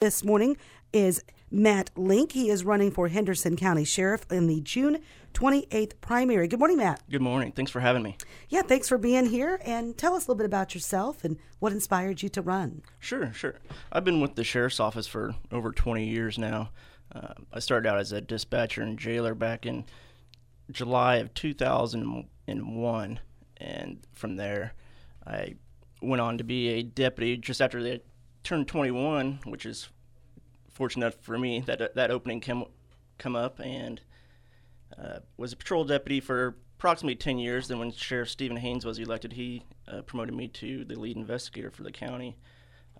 This morning is Matt Link. He is running for Henderson County Sheriff in the June 28th primary. Good morning, Matt. Good morning. Thanks for having me. Yeah, thanks for being here. And tell us a little bit about yourself and what inspired you to run. Sure, sure. I've been with the Sheriff's Office for over 20 years now. Uh, I started out as a dispatcher and jailer back in July of 2001. And from there, I went on to be a deputy just after they turned 21, which is fortunate for me that that opening came come up, and uh, was a patrol deputy for approximately 10 years. Then, when Sheriff Stephen Haynes was elected, he uh, promoted me to the lead investigator for the county.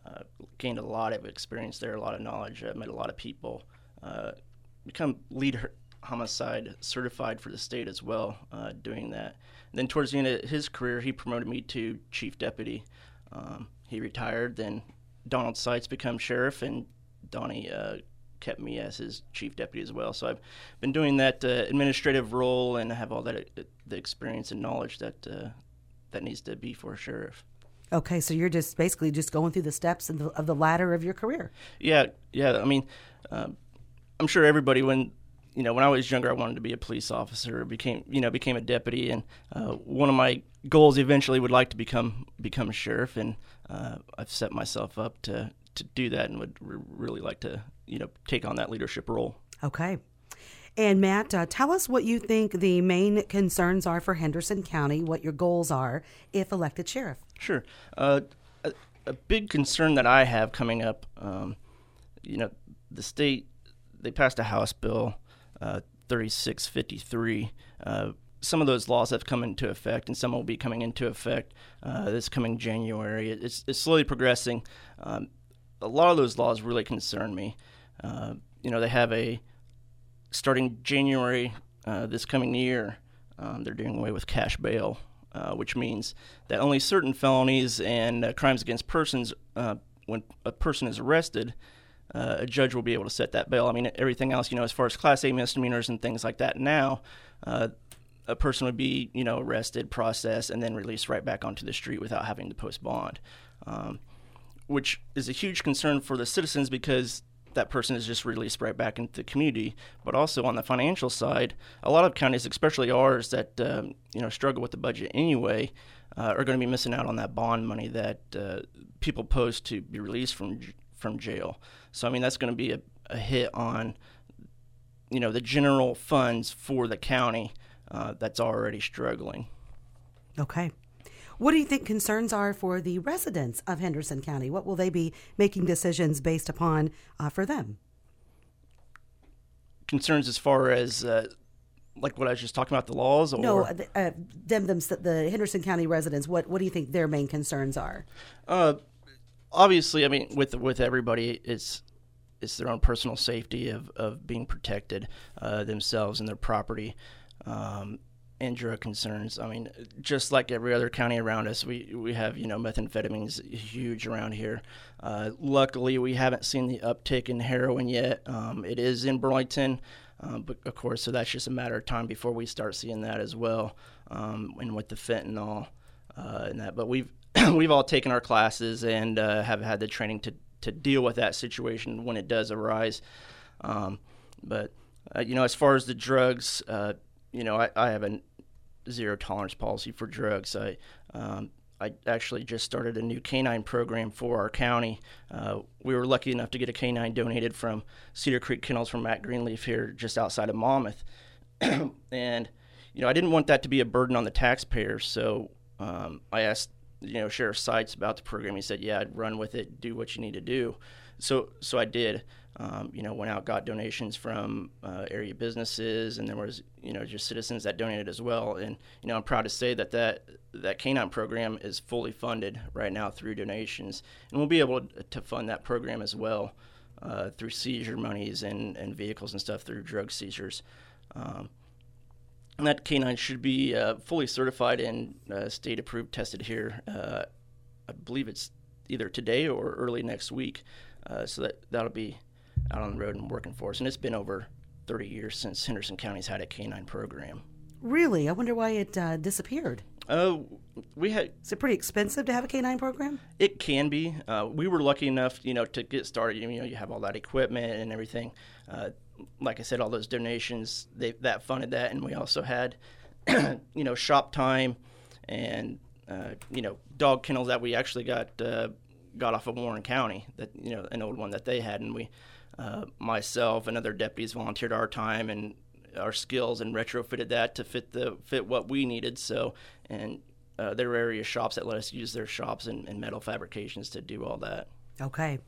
Uh, gained a lot of experience there, a lot of knowledge, met a lot of people. Uh, become lead homicide certified for the state as well, uh, doing that. And then towards the end of his career, he promoted me to chief deputy. Um, he retired, then Donald Seitz become sheriff, and Donnie uh, kept me as his chief deputy as well. So I've been doing that uh, administrative role and have all that uh, the experience and knowledge that uh, that needs to be for a sheriff. Okay, so you're just basically just going through the steps of the, of the ladder of your career. Yeah, yeah. I mean, um, I'm sure everybody when you know when I was younger, I wanted to be a police officer. Became you know became a deputy, and uh, one of my goals eventually would like to become become a sheriff, and uh, I've set myself up to to do that, and would really like to you know take on that leadership role. Okay. And Matt, uh, tell us what you think the main concerns are for Henderson County, what your goals are if elected sheriff. Sure. Uh, a, a, big concern that I have coming up, um, you know, the state, they passed a House bill, uh, 3653. Uh, some of those laws have come into effect, and some will be coming into effect uh, this coming January. It's, it's slowly progressing. Um, a lot of those laws really concern me. Uh, you know, they have a starting January uh, this coming year, um, they're doing away with cash bail, which means that only certain felonies and crimes against persons, when a person is arrested, uh, a judge will be able to set that bail. I mean, everything else, you know, as far as Class A misdemeanors and things like that, now a person would be, you know, arrested, processed, and then released right back onto the street without having to post bond. Um, which is a huge concern for the citizens because that person is just released right back into the community. But also on the financial side, a lot of counties, especially ours, that um, you know struggle with the budget anyway, uh, are going to be missing out on that bond money that uh, people post to be released from from jail. So I mean that's going to be a, a, hit on you know the general funds for the county uh, that's already struggling. Okay. What do you think concerns are for the residents of Henderson County? What will they be making decisions based upon uh, for them? Concerns as far as uh, like what I was just talking about the laws, or no, uh, uh them, them, the Henderson County residents. What what do you think their main concerns are? Obviously, I mean, with with everybody, it's it's their own personal safety of, of being protected uh, themselves and their property. Um, and drug concerns. I mean, just like every other county around us, we, we have, you know, methamphetamines huge around here. Uh, luckily, we haven't seen the uptick in heroin yet. Um, it is in Burlington, um, but of course, so that's just a matter of time before we start seeing that as well, um, and with the fentanyl uh, and that. But we've we've all taken our classes and uh, have had the training to to deal with that situation when it does arise. Um, but uh, you know, as far as the drugs, uh, you know, I, I have a zero tolerance policy for drugs. I um, I actually just started a new canine program for our county. Uh, we were lucky enough to get a canine donated from Cedar Creek Kennels from Matt Greenleaf here just outside of Monmouth. and, you know, I didn't want that to be a burden on the taxpayers. So um, I asked, you know, Sheriff Seitz about the program. He said, yeah, I'd run with it, do what you need to do. So, so I did um, you know, went out, got donations from uh, area businesses, and there was, you know, just citizens that donated as well. And you know, I'm proud to say that that that canine program is fully funded right now through donations, and we'll be able to fund that program as well uh, through seizure monies and and vehicles and stuff through drug seizures. Um, and that canine should be uh, fully certified and uh, state approved, tested here. Uh, I believe it's either today or early next week. Uh, so that that'll be out on the road and working for us. And it's been over 30 years since Henderson County's had a canine program. Really? I wonder why it uh, disappeared. Uh, we had Is it pretty expensive to have a canine program? It can be. Uh, we were lucky enough, you know, to get started. You know, you have all that equipment and everything. Like I said, all those donations they, that funded that, and we also had, you know, shop time and uh, you know dog kennels that we actually got uh, got off of Warren County. That you know an old one that they had, and we, uh, myself and other deputies volunteered our time and our skills and retrofitted that to fit the fit what we needed. So and uh, there were area shops that let us use their shops and, and metal fabrications to do all that. Okay.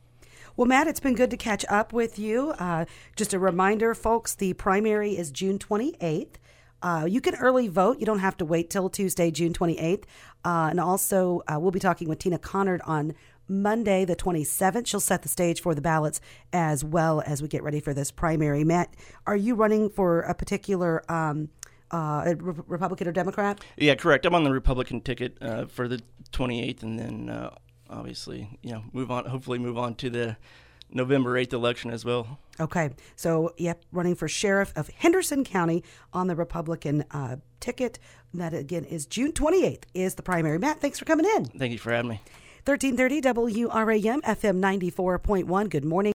Well, Matt, it's been good to catch up with you. Uh, just a reminder, folks, the primary is June 28th. Uh, you can early vote. You don't have to wait till Tuesday, June 28th. Uh, and also, uh, we'll be talking with Tina Connard on Monday, the 27th. She'll set the stage for the ballots as well as we get ready for this primary. Matt, are you running for a particular um, uh, Republican or Democrat? Yeah, correct. I'm on the Republican ticket uh, for the 28th, and then uh, obviously, you know, move on. Hopefully, move on to the November 8th election as well. Okay. So, yep, running for sheriff of Henderson County on the Republican uh, ticket. That again is June 28th is the primary. Matt, thanks for coming in. Thank you for having me. 1330 WRAM FM 94.1. Good morning.